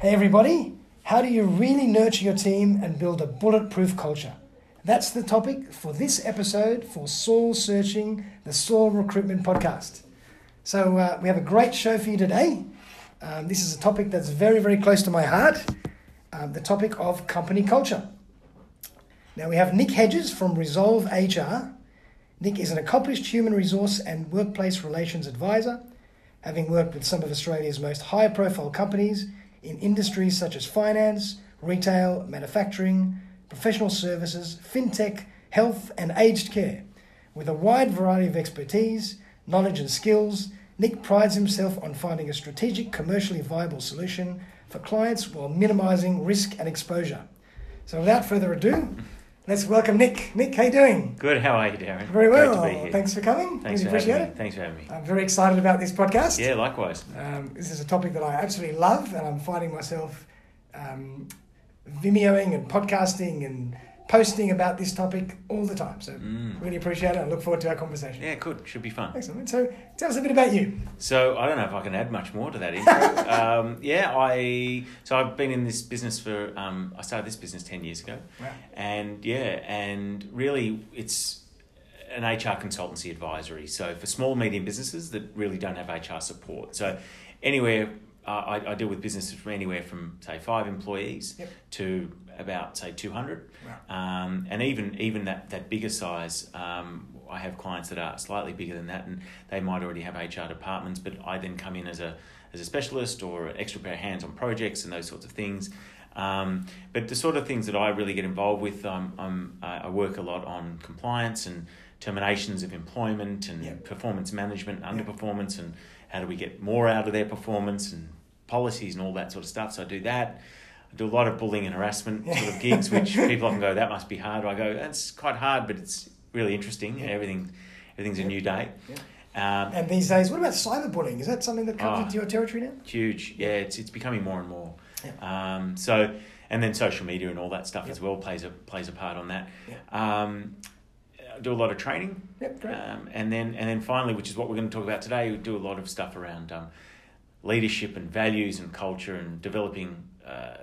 Hey, everybody. How do you really nurture your team and build a bulletproof culture? That's the topic for this episode for Soul Searching, the Soul Recruitment Podcast. So, uh, we have a great show for you today. Um, this is a topic that's very, very close to my heart um, the topic of company culture. Now, we have Nick Hedges from Resolve HR. Nick is an accomplished human resource and workplace relations advisor, having worked with some of Australia's most high profile companies in industries such as finance, retail, manufacturing, professional services, fintech, health, and aged care. With a wide variety of expertise, knowledge, and skills, Nick prides himself on finding a strategic, commercially viable solution for clients while minimizing risk and exposure. So, without further ado, let's welcome Nick. Nick, how you doing? Good. How are you, Darren? Very Great well. to be here. Thanks for coming. Thanks really for appreciate having it. me. Thanks for having me. I'm very excited about this podcast. Yeah, likewise. Um, this is a topic that I absolutely love, and I'm finding myself um, Vimeoing and podcasting and posting about this topic all the time. So, Mm. really appreciate it. I look forward to our conversation. Yeah, good. Should be fun. Excellent. So, tell us a bit about you. So I don't know if I can add much more to that intro. um, yeah, I so I've been in this business for um, I started this business ten years ago, Wow. and yeah, and really it's an HR consultancy advisory. So for small medium businesses that really don't have HR support. So anywhere uh, I, I deal with businesses from anywhere from say five employees Yep. to about say two hundred. Wow. Um, and even even that that bigger size, um, I have clients that are slightly bigger than that, and they might already have HR departments. But I then come in as a as a specialist or an extra pair of hands on projects and those sorts of things. Um, but the sort of things that I really get involved with, um, I'm, I work a lot on compliance and terminations of employment and Yeah. performance management, underperformance, and how do we get more out of their performance and policies and all that sort of stuff. So I do that. I do a lot of bullying and harassment sort of gigs, which people often go, "That must be hard." I go, "That's quite hard, but it's really interesting. Yeah. Everything, everything's a new day." Yeah. Um, And these days, what about cyberbullying? Is that something that comes Ah. into your territory now? huge, yeah. It's it's becoming more and more. Yeah. Um, so, and then social media and all that stuff as well plays a plays a part on that. Yeah. Um, I do a lot of training, Yep, great. um, and then and then finally, which is what we're going to talk about today, we do a lot of stuff around um, leadership and values and culture and developing uh,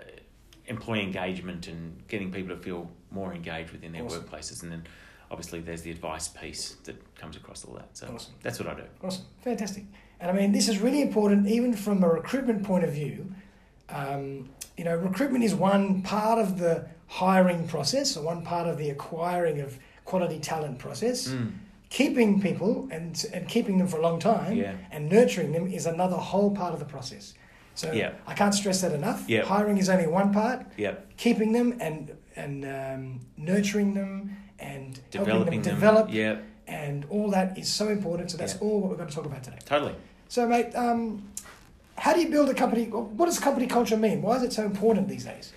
employee engagement and getting people to feel more engaged within their Awesome. workplaces. And then obviously there's the advice piece that comes across all that. So Awesome. that's what I do. Awesome, fantastic. And I mean, this is really important, even from a recruitment point of view. Um, you know, recruitment is one part of the hiring process, or one part of the acquiring of quality talent process. Mm. Keeping people and and keeping them for a long time, Yeah. and nurturing them is another whole part of the process. So Yeah. I can't stress that enough. Yeah. Hiring is only one part. Yep. Keeping them and and um, nurturing them and helping Developing them them. develop Yep. and all that is so important. So that's Yeah. all what we're going to talk about today. Totally. So, mate, um, how do you build a company? What does company culture mean? Why is it so important these days?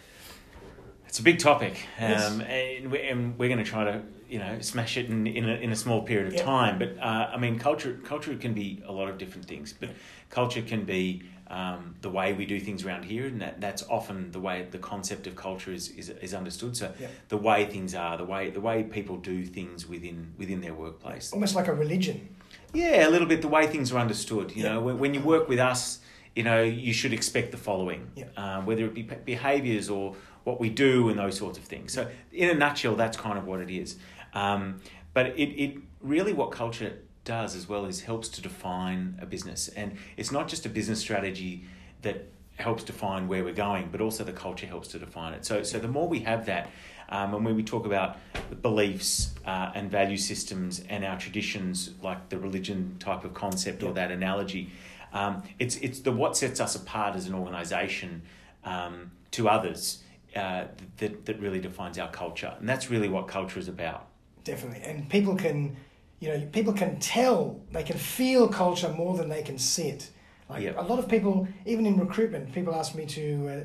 It's a big topic, Yes. um, and, we, and we're going to try to you know smash it in in a, in a small period of Yeah. time. But uh, I mean, culture culture can be a lot of different things. But culture can be um, the way we do things around here, and that, that's often the way the concept of culture is is, is understood. So Yeah. the way things are, the way the way people do things within within their workplace. Almost like a religion. Yeah, a little bit the way things are understood. You Yeah. know, when, when you work with us, you know, you should expect the following, Yeah. um, whether it be behaviours or what we do and those sorts of things. So, in a nutshell, that's kind of what it is. Um, but it, it really what culture does as well is helps to define a business, and it's not just a business strategy that helps define where we're going, but also the culture helps to define it. So, so the more we have that, um, and when we talk about the beliefs uh, and value systems and our traditions, like the religion type of concept or that analogy, um, it's it's the what sets us apart as an organisation um, to others uh, that that really defines our culture, and that's really what culture is about. Definitely. And people can, you know, people can tell, they can feel culture more than they can see it. Like Yep. a lot of people, even in recruitment, people ask me to,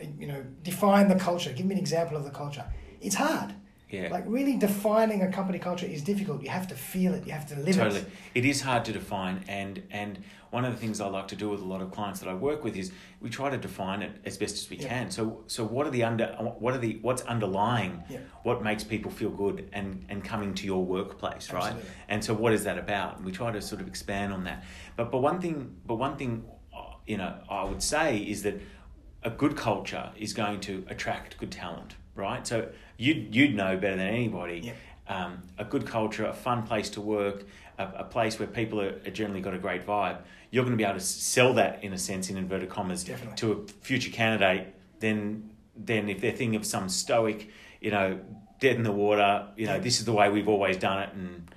uh, you know, define the culture. Give me an example of the culture. It's hard. Yeah. Like really defining a company culture is difficult. You have to feel it. You have to live totally it. Totally. It is hard to define and and one of the things i like to do with a lot of clients that i work with is we try to define it as best as we Yeah. can so so what are the under what are the what's underlying Yeah. what makes people feel good and and coming to your workplace right Absolutely. and so what is that about and we try to sort of expand on that but but one thing but one thing uh, you know i would say is that a good culture is going to attract good talent, right? So you'd, you'd know better than anybody. Yep. Um, a good culture, a fun place to work, a, a place where people are, are generally got a great vibe. You're going to be able to sell that in a sense, in inverted commas, Definitely. to a future candidate. Then, then if they're thinking of some stoic, you know, dead in the water, you know, this is the way we've always done it, and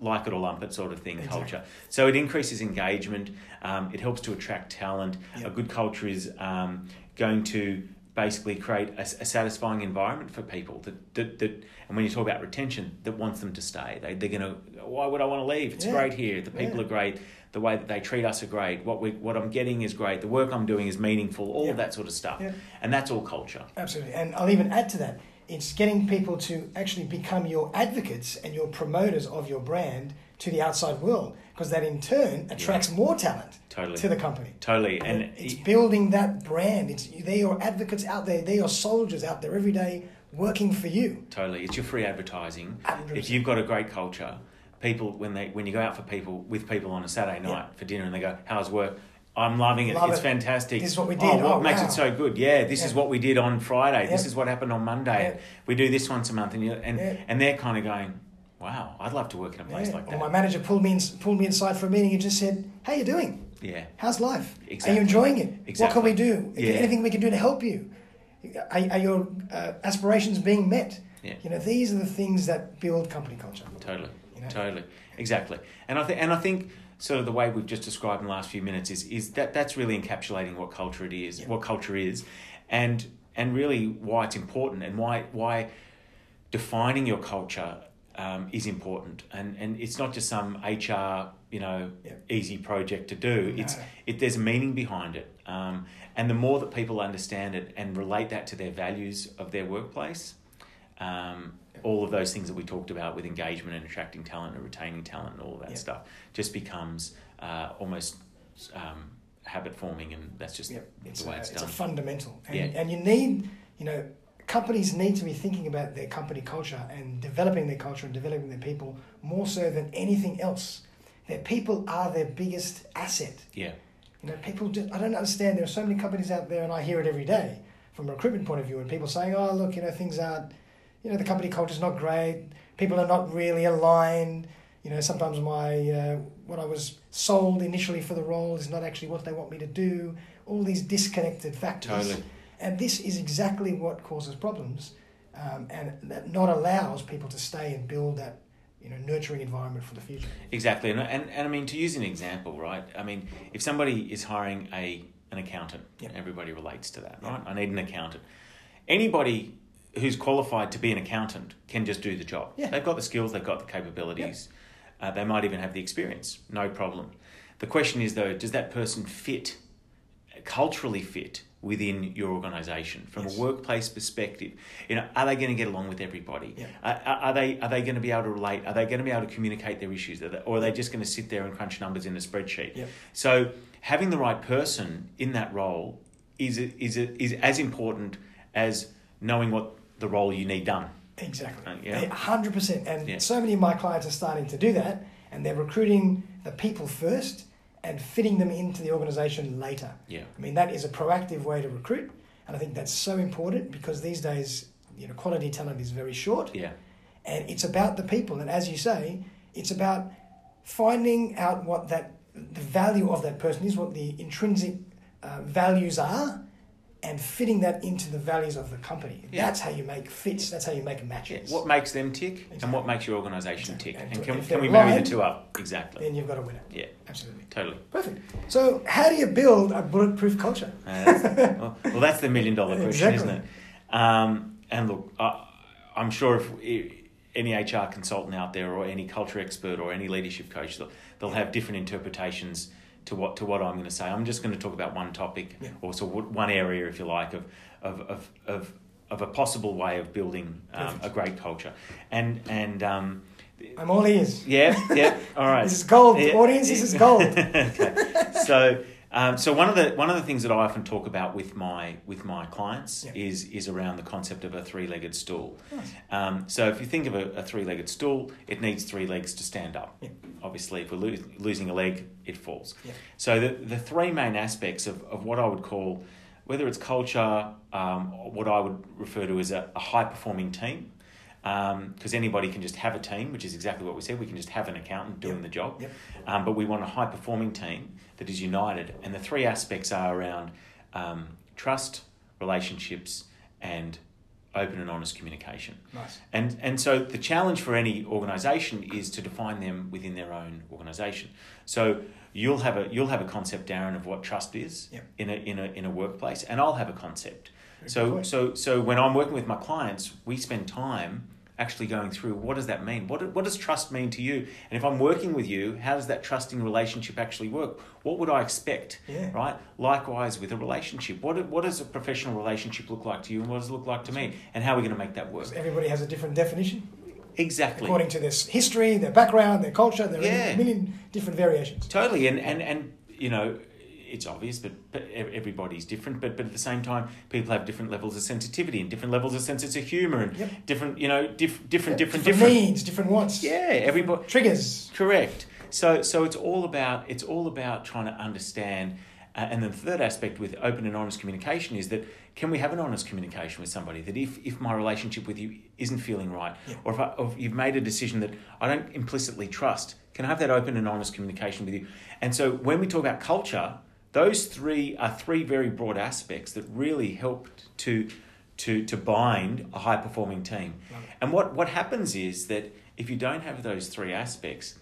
like it or lump it sort of thing Exactly. culture. So it increases engagement. Um, it helps to attract talent. Yep. A good culture is um, going to basically create a, a satisfying environment for people that, that, that and when you talk about retention that wants them to stay they, they're going to why would i want to leave it's Yeah. great here the people Yeah. are great the way that they treat us are great what we what i'm getting is great the work i'm doing is meaningful all Yeah. of that sort of stuff and that's all culture Absolutely. And I'll even add to that. It's getting people to actually become your advocates and your promoters of your brand to the outside world because that in turn attracts more talent Totally. to the company. totally and it's building that brand. It's they're your advocates out there. They're your soldiers out there every day working for you. Totally, it's your free advertising. 100%. If you've got a great culture, people when they when you go out for people with people on a Saturday night Yeah. for dinner and they go, "How's work?" I'm loving it. Love it's it. fantastic. This is what we did. Oh, what Oh, makes wow. it so good? Yeah, this is what we did on Friday. This is what happened on Monday. Yeah. We do this once a month, and you, and Yeah. and they're kind of going, "Wow, I'd love to work in a place Yeah. like Or that." my manager pulled me in, pulled me inside for a meeting and just said, "How you doing? yeah, How's life? Are you enjoying it? Exactly. What can we do? Yeah. Anything we can do to help you? Are, are your uh, aspirations being met? Yeah. You know, these are the things that build company culture. Totally, You know? totally, exactly. And I think, and I think, sort of the way we've just described in the last few minutes is is that that's really encapsulating what culture it is, Yeah. what culture is, and and really why it's important and why why defining your culture um, is important. And and it's not just some HR you know easy project to do. No. It's it there's meaning behind it. Um, and the more that people understand it and relate that to their values of their workplace, um, all of those things that we talked about with engagement and attracting talent and retaining talent and all of that stuff just becomes uh, almost um, habit forming, and that's just. It's, the way a, it's done. it's a fundamental. And, Yeah. and you need, you know, companies need to be thinking about their company culture and developing their culture and developing their people more so than anything else. Their people are their biggest asset. yeah, You know, people just, I don't understand. There are so many companies out there, and I hear it every day from a recruitment point of view, and people saying, oh, look, you know, things aren't, you know, the company culture's not great. People are not really aligned. You know, sometimes my, uh, what I was sold initially for the role is not actually what they want me to do. All these disconnected factors. Totally. And this is exactly what causes problems um, and that not allows people to stay and build that, you know, nurturing environment for the future. exactly. And, and and I mean to use an example, right? I mean, if somebody is hiring a an accountant, Yeah. everybody relates to that, right? I need an accountant. Anybody who's qualified to be an accountant can just do the job. Yeah. They've got the skills, they've got the capabilities. Uh, they might even have the experience, no problem. The question is though, does that person fit, culturally fit within your organisation from Yes. a workplace perspective? You know, are they going to get along with everybody? Yeah. Are, are they are they going to be able to relate? Are they going to be able to communicate their issues? Are they, or are they just going to sit there and crunch numbers in a spreadsheet? Yeah. So having the right person in that role is is is as important as knowing what the role you need done. Exactly. Uh, yeah. hundred percent. And Yeah. so many of my clients are starting to do that, and they're recruiting the people first and fitting them into the organisation later. Yeah. I mean, that is a proactive way to recruit, and I think that's so important because these days, you know, quality talent is very short, Yeah. and it's about the people. And as you say, it's about finding out what that the value of that person is, what the intrinsic uh, values are. And fitting that into the values of the company. Yeah. That's how you make fits. That's how you make Yeah. matches. What makes them tick and what makes your organisation Exactly. tick? And And can, can we they're marry the two up? Exactly. then you've got a winner. Yeah. Absolutely. Totally. Perfect. So, how do you build a bulletproof culture? Uh, that's- well, well, that's the million dollar question, Exactly. isn't it? Um, and look, I, I'm sure if, any HR consultant out there, or any culture expert, or any leadership coach, they'll, they'll have different interpretations to what to what I'm going to say. I'm just going to talk about one topic, Yeah. or so one area, if you like, of of of of, of a possible way of building um, a great culture, and and. Um, I'm all ears. yeah, yeah. All right. This is gold, Yeah. audience. This is gold. okay. So, um, so one of the one of the things that I often talk about with my with my clients Yeah. is is around the concept of a three legged stool. Nice. Um, so, if you think of a, a three legged stool, it needs three legs to stand up. Yeah. Obviously, if we're lo- losing a leg, it falls. Yeah. So, the the three main aspects of, of what I would call whether it's culture, um, what I would refer to as a, a high performing team, because um, anybody can just have a team, which is exactly what we said. We can just have an accountant doing Yep. the job, Yep. um, but we want a high performing team that is united. And the three aspects are around um, trust, relationships, and open and honest communication. Nice. And and so the challenge for any organisation is to define them within their own organisation. So you'll have a you'll have a concept, Darren, of what trust is Yep. in a in a in a workplace, and I'll have a concept. So so so when I'm working with my clients, we spend time actually going through what does that mean? What what does trust mean to you? And if I'm working with you, how does that trusting relationship actually work? What would I expect? Yeah. Right. Likewise with a relationship, what what does a professional relationship look like to you, and what does it look like to me? And how are we going to make that work? Because everybody has a different definition Exactly. according to their history, their background, their culture. There are Yeah. a million different variations. Totally, and and and you know, it's obvious, but, everybody's different. But but at the same time, people have different levels of sensitivity and different levels of sense of humour and Yep. different, you know, diff, different, different, different different. needs, different wants. Yeah, everybody. Triggers. Correct. So so it's all about it's all about trying to understand. Uh, and the third aspect with open and honest communication is that can we have an honest communication with somebody that if, if my relationship with you isn't feeling right Yeah. or, if, I, or if you've made a decision that I don't implicitly trust, can I have that open and honest communication with you? And so when we talk about culture, those three are three very broad aspects that really help to, to, to bind a high performing team. And what, what happens is that if you don't have those three aspects,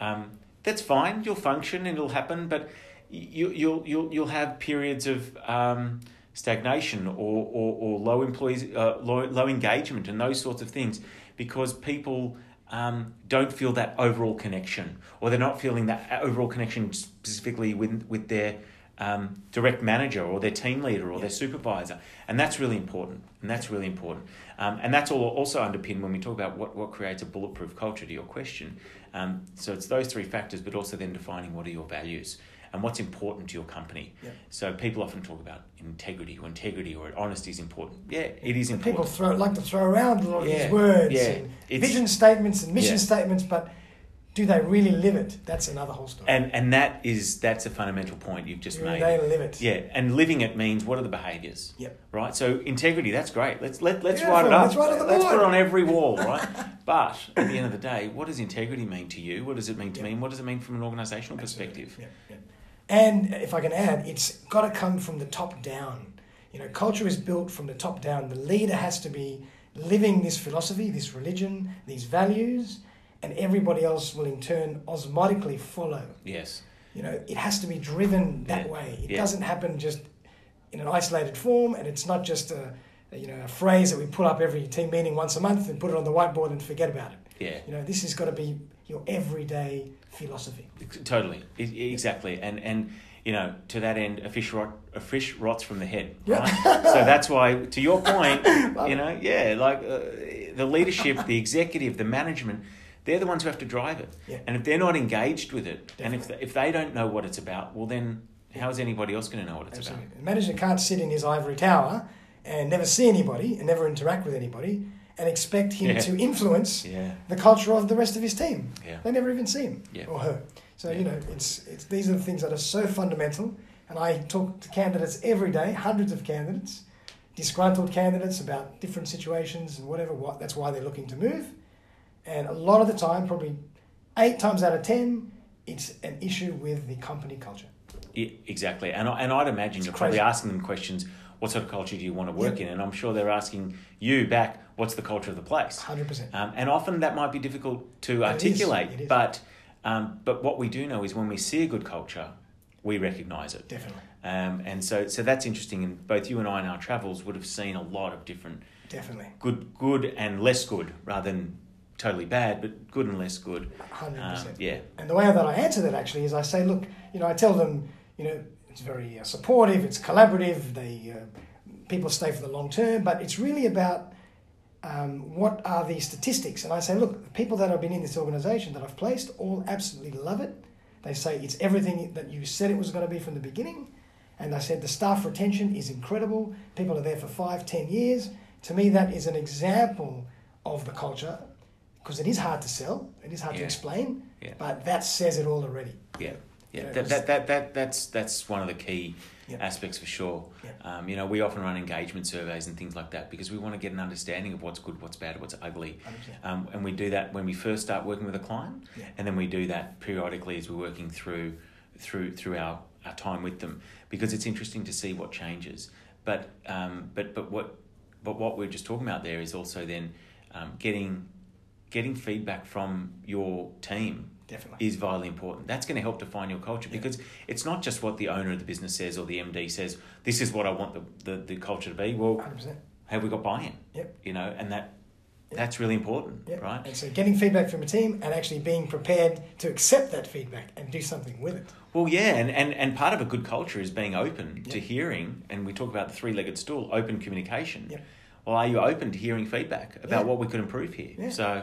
um, that's fine. You'll function and it'll happen, but you, you'll you'll you'll have periods of um, stagnation or, or, or low employees uh, low, low engagement and those sorts of things because people um, don't feel that overall connection or they're not feeling that overall connection specifically with with their um, direct manager or their team leader or Yeah. their supervisor. And that's really important. And that's really important. Um, and that's all also underpinned when we talk about what, what creates a bulletproof culture to your question. Um, so it's those three factors but also then defining what are your values and what's important to your company Yeah. so people often talk about integrity or integrity or honesty is important yeah it is And important people throw like to throw around a lot of these words yeah. and It's- vision statements and mission Yeah. statements, but do they really live it? That's another whole story. and and that is that's a fundamental point you've just made. do made they live it? yeah and living it means what are the behaviors Yep. right so integrity that's great let's let, let's Beautiful, write it up let's write it on let's put it on every wall right but at the end of the day what does integrity mean to you what does it mean to Yep. me and what does it mean from an organizational Absolutely. perspective Yeah, yeah. And if I can add, it's got to come from the top down. You know, culture is built from the top down. The leader has to be living this philosophy, this religion, these values, and everybody else will in turn osmotically follow. yes You know, it has to be driven that Yeah, way. It yeah. doesn't happen just in an isolated form, and it's not just a, a, you know a phrase that we put up every team meeting once a month and put it on the whiteboard and forget about it. yeah You know, this has got to be your everyday philosophy. Totally, exactly, and and you know to that end, a fish rot a fish rots from the head. Yeah. Right? so that's why, to your point, you know, yeah, like uh, the leadership, the executive, the management, they're the ones who have to drive it. Yeah. And if they're not engaged with it, and if Definitely. if they don't know what it's about, well then, how is anybody else going to know what it's Absolutely. The manager can't sit in his ivory tower and never see anybody and never interact with anybody and expect him Yeah. to influence? Yeah, the culture of the rest of his team. yeah, They never even see him or her. So you know, it's it's these are the things that are so fundamental. And I talk to candidates every day, hundreds of candidates, disgruntled candidates about different situations and whatever. What that's why they're looking to move. And a lot of the time, probably eight times out of ten, it's an issue with the company culture. Exactly. And I, and I'd imagine It's you're probably asking them questions. What sort of culture do you want to work Yeah. in? And I'm sure they're asking you back. What's the culture of the place? Hundred percent. Um, and often that might be difficult to It articulate, is. but um, but what we do know is when we see a good culture, we recognise it. Definitely. Um, and so so that's interesting. And both you and I in our travels would have seen a lot of different Definitely. good good and less good, rather than totally bad, but good and less good. Hundred Um, percent. yeah, And the way that I answer that actually is I say, look, you know, I tell them, you know, it's very uh, supportive, it's collaborative, they uh, people stay for the long term, but it's really about um, what are the statistics. And I say, look, the people that have been in this organisation that I've placed all absolutely love it. They say it's everything that you said it was going to be from the beginning. And I said the staff retention is incredible. People are there for five, ten years. To me, that is an example of the culture because it is hard to sell, it is hard to explain, Yeah. but that says it all already. yeah, Yeah, Yeah, that, that, that, that, that's, that's one of the key Yeah. aspects for sure. Yeah. Um, you know, we often run engagement surveys and things like that because we want to get an understanding of what's good, what's bad, what's ugly. Um, and we do that when we first start working with a client, and then we do that periodically as we're working through through through our, our time with them because it's interesting to see what changes. But um, but but what but what we're just talking about there is also then um, getting getting feedback from your team Definitely. is vitally important. That's going to help define your culture Yeah. because it's not just what the owner of the business says or the MD says. This is what I want the, the, the culture to be. Well, 100%. have we got buy-in? Yep. You know, and that Yep. that's really important, Yeah. right? And so getting feedback from a team and actually being prepared to accept that feedback and do something with it. Well, yeah, and, and, and part of a good culture is being open to hearing, and we talk about the three-legged stool, open communication. Yep. Well, are you open to hearing feedback about Yeah. what we could improve here? Yeah. So,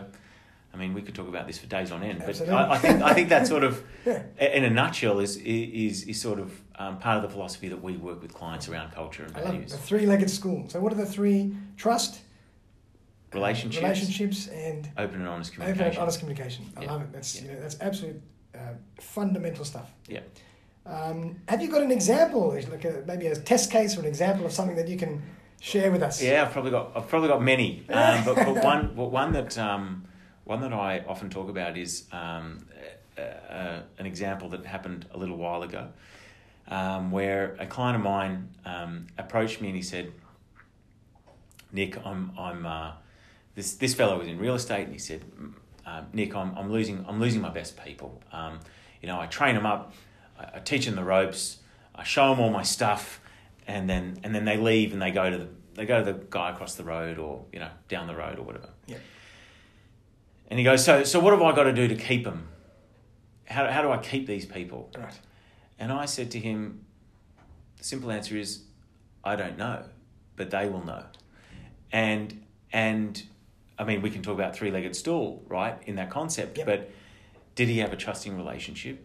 I mean, we could talk about this for days on end, but I, I think I think that sort of, Yeah. in a nutshell, is is is sort of um, part of the philosophy that we work with clients around culture and I love it. values, A three-legged stool. So what are the three? Trust, uh, relationships, relationships, and open and honest communication. open and honest communication. I Yeah. love it. That's Yeah. you know that's absolute uh, fundamental stuff. Yeah. Um, have you got an example, like a, maybe a test case or an example of something that you can share with us? Yeah, I've probably got I've probably got many, um, but, but one but one that um, one that I often talk about is um, uh, uh, an example that happened a little while ago, um, where a client of mine um, approached me and he said, "Nick, I'm I'm uh, this this fellow was in real estate and he said, "Mm, um, Nick, I'm I'm losing I'm losing my best people. Um, you know, I train them up, I, I teach them the ropes, I show them all my stuff." and then and then they leave and they go to the they go to the guy across the road or you know down the road or whatever. And he goes, so so what have I got to do to keep them? How how do I keep these people? Right. And I said to him, the simple answer is, I don't know, but they will know. And and I mean we can talk about three legged stool, right? In that concept, Yep. but did he have a trusting relationship?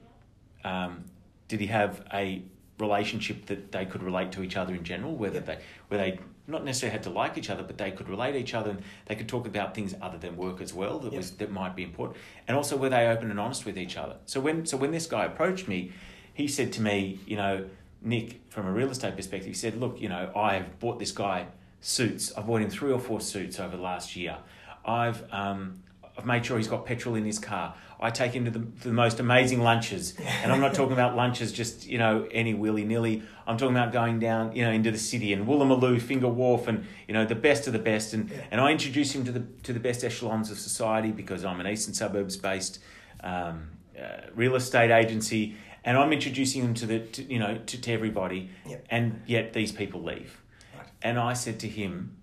Um, did he have a relationship that they could relate to each other in general, whether Yep. they where they not necessarily had to like each other, but they could relate to each other and they could talk about things other than work as well that Yep. was that might be important. And also were they open and honest with each other? So when so when this guy approached me, he said to me, you know, Nick, from a real estate perspective, he said, Look, you know, I've bought this guy suits. I've bought him three or four suits over the last year. I've um I've made sure he's got petrol in his car. I take him to the, to the most amazing lunches. And I'm not talking about lunches just, you know, any willy nilly. I'm talking about going down, you know, into the city and Woolloomooloo, Finger Wharf and, you know, the best of the best. And, Yeah. and I introduce him to the, to the best echelons of society because I'm an eastern suburbs based um, uh, real estate agency. And I'm introducing him to the, to, you know, to, to everybody. And yet these people leave. Right. And I said to him,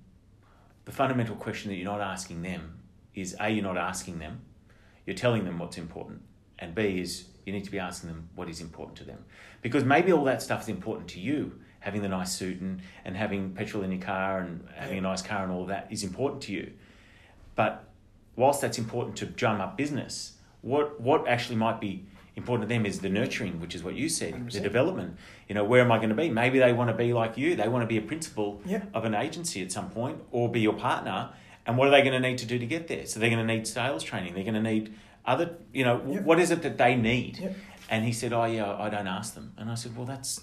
the fundamental question that you're not asking them is A, you're not asking them, you're telling them what's important, and B, is you need to be asking them what is important to them. Because maybe all that stuff is important to you, having the nice suit and, and having petrol in your car and having a nice car and all that is important to you. But whilst that's important to drum up business, what, what actually might be important to them is the nurturing, which is what you said, the 100%. development. You know, where am I going to be? Maybe they want to be like you. They want to be a principal of an agency at some point or be your partner. And what are they going to need to do to get there? So they're going to need sales training. They're going to need other, you know, Yep. what is it that they need? Yep. And he said, "Oh yeah, I don't ask them." And I said, "Well, that's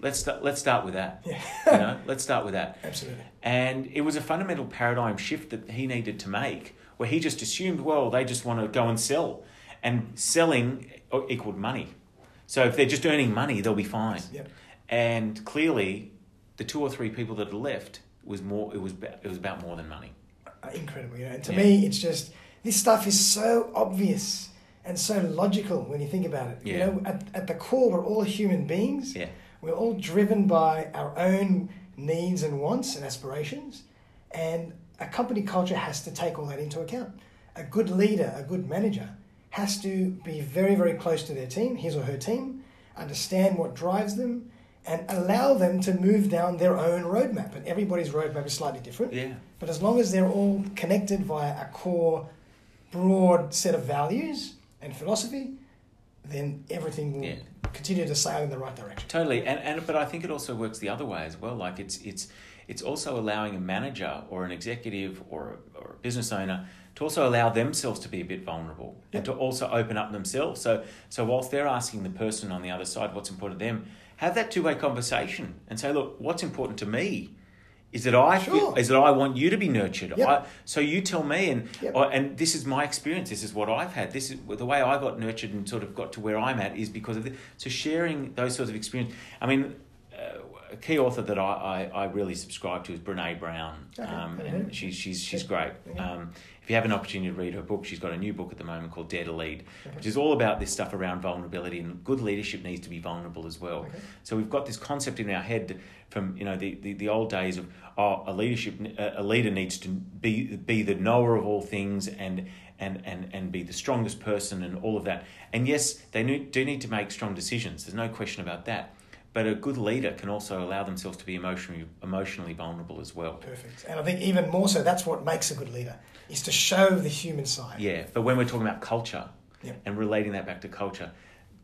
let's start, let's start with that. Yeah. you know, let's start with that." Absolutely. And it was a fundamental paradigm shift that he needed to make, where he just assumed, well, they just want to go and sell, and selling uh, equaled money. So if they're just earning money, they'll be fine. Yep. And clearly, the two or three people that had left was more. It was it was about more than money. Uh, incredible. You know, and to Yeah. me, it's just this stuff is so obvious and so logical when you think about it. You know, at, at the core, we're all human beings. Yeah. We're all driven by our own needs and wants and aspirations, and a company culture has to take all that into account. A good leader, a good manager, has to be very, very close to their team, his or her team, understand what drives them, and allow them to move down their own roadmap. And everybody's roadmap is slightly different. Yeah. But as long as they're all connected via a core, broad set of values and philosophy, then everything will Yeah. continue to sail in the right direction. Totally, and, and but I think it also works the other way as well. Like it's it's it's also allowing a manager or an executive or a, or a business owner to also allow themselves to be a bit vulnerable and to also open up themselves. So, so whilst they're asking the person on the other side what's important to them, have that two way conversation and say, look, what's important to me is that I Sure. feel, is that I want you to be nurtured. Yep. I, so you tell me, and Yep. I- and this is my experience. This is what I've had. This is the way I got nurtured and sort of got to where I'm at is because of this. So sharing those sorts of experience. I mean, uh, a key author that I, I, I really subscribe to is Brene Brown. Um, and she's she's she's great. Um, if you have an opportunity to read her book, she's got a new book at the moment called Dare to Lead, which is all about this stuff around vulnerability and good leadership needs to be vulnerable as well. Okay. So we've got this concept in our head from you know the, the, the old days of oh a leadership a leader needs to be be the knower of all things and and and and be the strongest person and all of that. And yes, they do need to make strong decisions. There's no question about that. But a good leader can also allow themselves to be emotionally emotionally vulnerable as well. Perfect. And I think even more so, that's what makes a good leader, is to show the human side. Yeah, but when we're talking about culture Yeah. and relating that back to culture,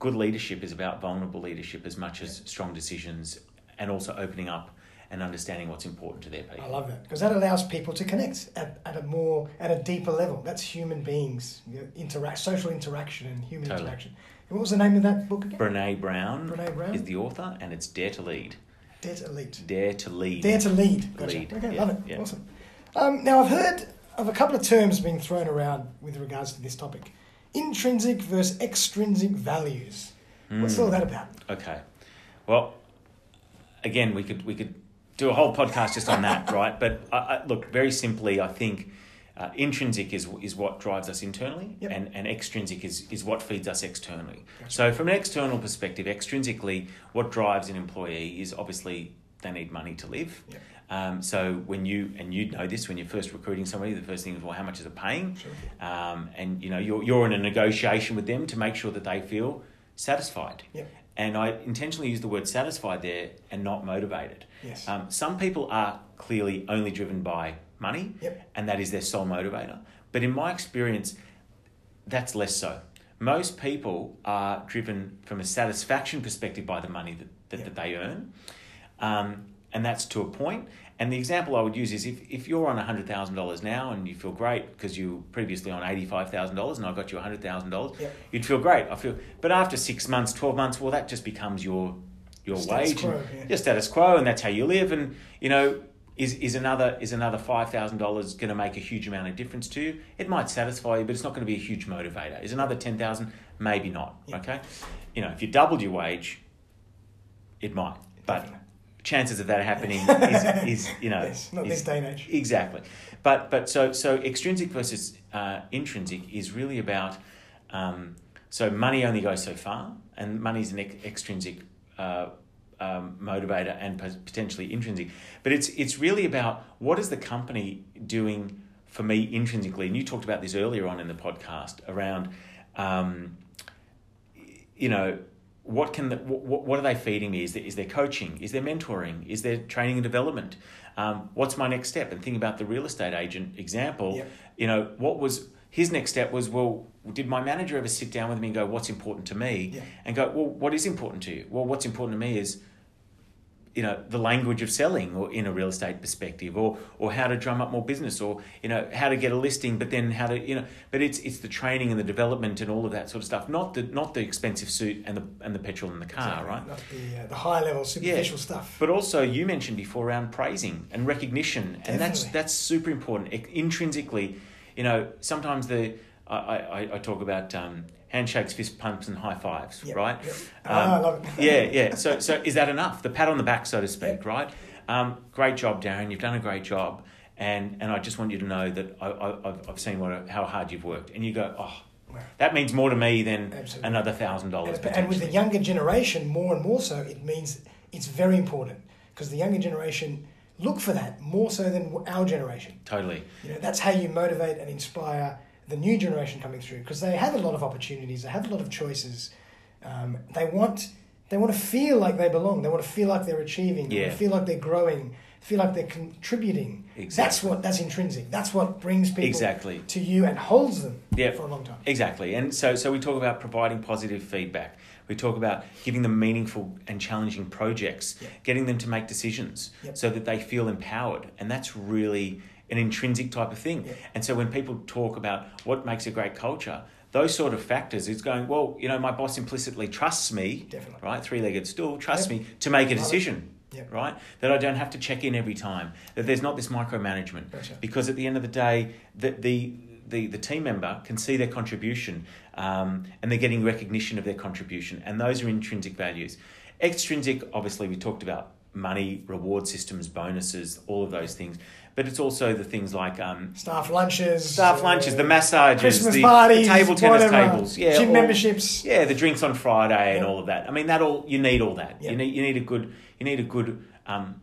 good leadership is about vulnerable leadership as much as strong decisions and also opening up and understanding what's important to their people. I love that because that allows people to connect at, at a more at a deeper level. That's human beings, you know, interact, social interaction, and human Totally. interaction. What was the name of that book again? Brene Brown, Brene Brown? is the author, and it's Dare to Lead. Dare to lead. Dare to Lead. Dare to lead. Gotcha. Lead, Okay, yeah, love it. yeah. Awesome. Um, now I've heard of a couple of terms being thrown around with regards to this topic: intrinsic versus extrinsic values. What's Mm. all that about? Okay. Well, again, we could we could do a whole podcast just on that, right? But I, I, look, very simply, I think uh, intrinsic is is what drives us internally, Yep. and, and extrinsic is is what feeds us externally. Gotcha. So, from an external perspective, extrinsically, what drives an employee is obviously they need money to live. Yep. Um, so when you and you know this when you're first recruiting somebody, the first thing is well, how much is it paying? Sure. um, and you know you're, you're in a negotiation with them to make sure that they feel satisfied Yep. and i intentionally use the word satisfied there and not motivated Yes. um, some people are clearly only driven by money Yep. and that is their sole motivator but in my experience that's less so most people are driven from a satisfaction perspective by the money that, that, Yep. that they earn um, and that's to a point. And the example I would use is if, if you're on $100,000 now and you feel great because you were previously on $85,000 and I got you $100,000, Yep. you'd feel great. I feel, but after six months, 12 months, well, that just becomes your, your Status wage, quo, yeah. your status quo, and that's how you live. And, you know, is, is another is another five thousand dollars going to make a huge amount of difference to you? It might satisfy you, but it's not going to be a huge motivator. Is another ten thousand? Maybe not. Yeah. Okay, you know, if you doubled your wage, it might, but chances of that happening is, is you know Yes, not is- this day and age. exactly but but so so extrinsic versus uh, intrinsic is really about um, so money only goes so far and money is an ex- extrinsic uh, um, motivator and potentially intrinsic. But it's it's really about what is the company doing for me intrinsically? And you talked about this earlier on in the podcast around um, you know what can the, what, what are they feeding me? Is there, is there coaching? Is there mentoring? Is there training and development? Um, what's my next step? And think about the real estate agent example. Yep. you know what was his next step was well did my manager ever sit down with me and go what's important to me? Yeah. and go well what is important to you? Well what's important to me is you know the language of selling or in a real estate perspective or or how to drum up more business or you know how to get a listing but then how to you know but it's it's the training and the development and all of that sort of stuff not the not the expensive suit and the and the petrol in the car Exactly. right Not the, uh, the high level superficial stuff. but also you mentioned before around praising and recognition and that's that's super important I- intrinsically you know sometimes the I, I, I talk about um, handshakes fist pumps and high fives Yep, right? yep. Ah, I love it. yeah yeah. So so is that enough? The pat on the back so to speak right? Um, great job darren. You've done a great job. And and i just want you to know that I, I, I've, I've seen what how hard you've worked. And you go oh that means more to me than Absolutely. another thousand dollars And, and with the younger generation, more and more so, it means it's very important. Because the younger generation look for that more so than our generation. totally. You know, that's how you motivate and inspire the new generation coming through because they have a lot of opportunities, they have a lot of choices. Um, they want they want to feel like they belong. They want to feel like they're achieving. They want Yeah. to feel like they're growing. Feel like they're contributing. Exactly. That's what that's intrinsic. That's what brings people Exactly. to you and holds them Yeah. for a long time. Exactly. And so, so we talk about providing positive feedback, We talk about giving them meaningful and challenging projects, Yeah. getting them to make decisions Yep. so that they feel empowered. And that's really an intrinsic type of thing. Yeah. And so when people talk about what makes a great culture, those sort of factors, it's going, well, you know, my boss implicitly trusts me, Definitely. right? Three legged stool, trusts Yep. me to make a decision. Right, that I don't have to check in every time. That there's not this micromanagement. Gotcha. Because at the end of the day, the the the, the team member can see their contribution, um, and they're getting recognition of their contribution, and those are intrinsic values. Extrinsic, obviously, we talked about money, reward systems, bonuses, all of those things. But it's also the things like um, Staff lunches. staff uh, lunches, the massages, Christmas the, parties, the table tennis whatever, tables, yeah, gym all- memberships. yeah, the drinks on Friday and all of that. I mean, that all you need all that. Yeah. You need you need a good you need a good um,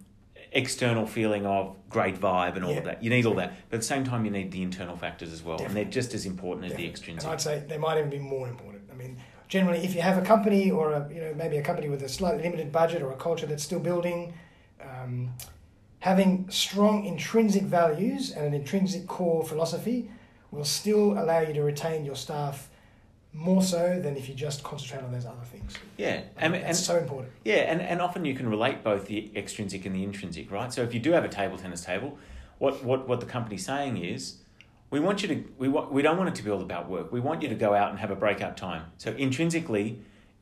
external feeling of great vibe and all Yeah. of that. You need all that, but at the same time, you need the internal factors as well, and they're just as important as the Definitely. extrinsic. And I'd say they might even be more important. I mean, generally, if you have a company or a, you know maybe a company with a slightly limited budget or a culture that's still building, um, having strong intrinsic values and an intrinsic core philosophy will still allow you to retain your staff more so than if you just concentrate on those other things. Yeah, I and, and so important. Yeah, and, and often you can relate both the extrinsic and the intrinsic, right? So if you do have a table tennis table, what, what, what the company's saying is, we want you to we want we don't want it to be all about work. We want you to go out and have a breakout time. So intrinsically,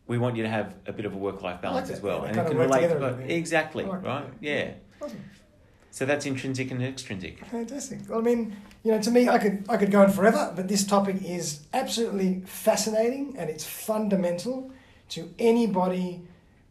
we want you to have a bit of a work life balance that. as well, Yeah, and it can relate to together a both. yeah. Exactly, right? Yeah. Awesome. So that's intrinsic and extrinsic. Fantastic. Well, I mean, you know, to me, I could I could go on forever, but this topic is absolutely fascinating and it's fundamental to anybody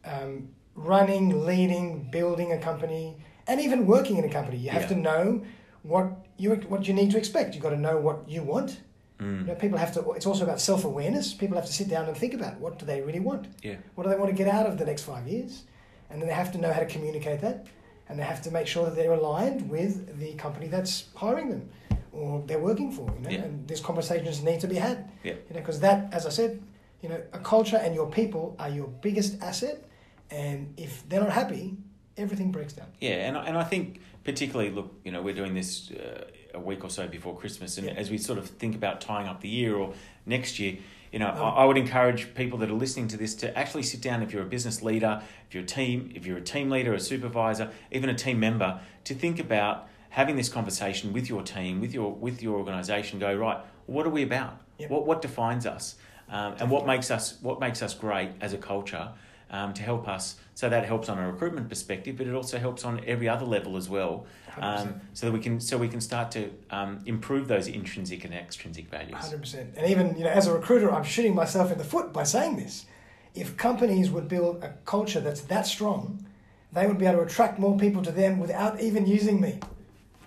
um, running, leading, building a company, and even working in a company. You have Yeah. to know what you what you need to expect. You've got to know what you want. You Mm. know, people have to. It's also about self awareness. People have to sit down and think about what do they really want. Yeah. What do they want to get out of the next five years? And then they have to know how to communicate that. And they have to make sure that they're aligned with the company that's hiring them or they're working for. You know? Yeah. And these conversations need to be had. Yeah. You know, because that, as I said, you know, a culture and your people are your biggest asset. And if they're not happy, everything breaks down. Yeah, and I- and I think particularly, look, you know, we're doing this uh, a week or so before Christmas, and Yeah. as we sort of think about tying up the year or next year, you know, Um, I, I would encourage people that are listening to this to actually sit down. If you're a business leader, if you're a team, if you're a team leader, a supervisor, even a team member, to think about having this conversation with your team, with your with your organisation. Go right. What are we about? Yep. What what defines us, um, and what makes us what makes us great as a culture? Um, to help us, so that helps on a recruitment perspective, but it also helps on every other level as well, um, so that we can so we can start to um, improve those intrinsic and extrinsic values. Hundred percent. And even you know, as a recruiter, I'm shooting myself in the foot by saying this. If companies would build a culture that's that strong, they would be able to attract more people to them without even using me.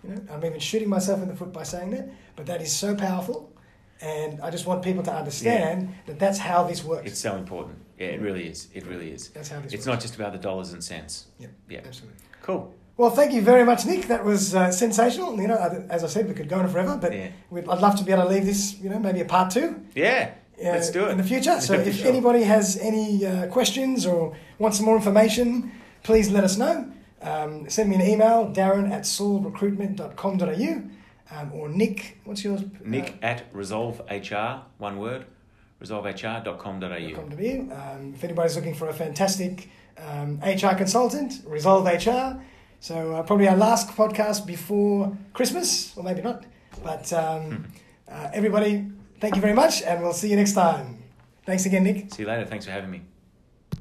You know, I'm even shooting myself in the foot by saying that, but that is so powerful, and I just want people to understand that that's how this works. It's so important. Yeah, it really is. It really is. that's how this It's works. not just about the dollars and cents. Yep, Yeah. absolutely. Cool. Well, thank you very much, Nick. That was uh, sensational. You know, as I said, we could go on forever, but Yeah. we'd, I'd love to be able to leave this. You know, maybe a part two. Yeah. uh, Let's do it. in the future. So if sure. anybody has any uh, questions or wants some more information, please let us know. Um, send me an email, darren at saulrecruitment.com.au um, or Nick, what's yours? Nick at Resolve HR, one word, resolvehr.com.au. Uh, .com.au. Um, if anybody's looking for a fantastic um, HR consultant, Resolve HR. So uh, probably our last podcast before Christmas, or maybe not. But um, uh, everybody, thank you very much, and we'll see you next time. Thanks again, Nick. See you later. Thanks for having me.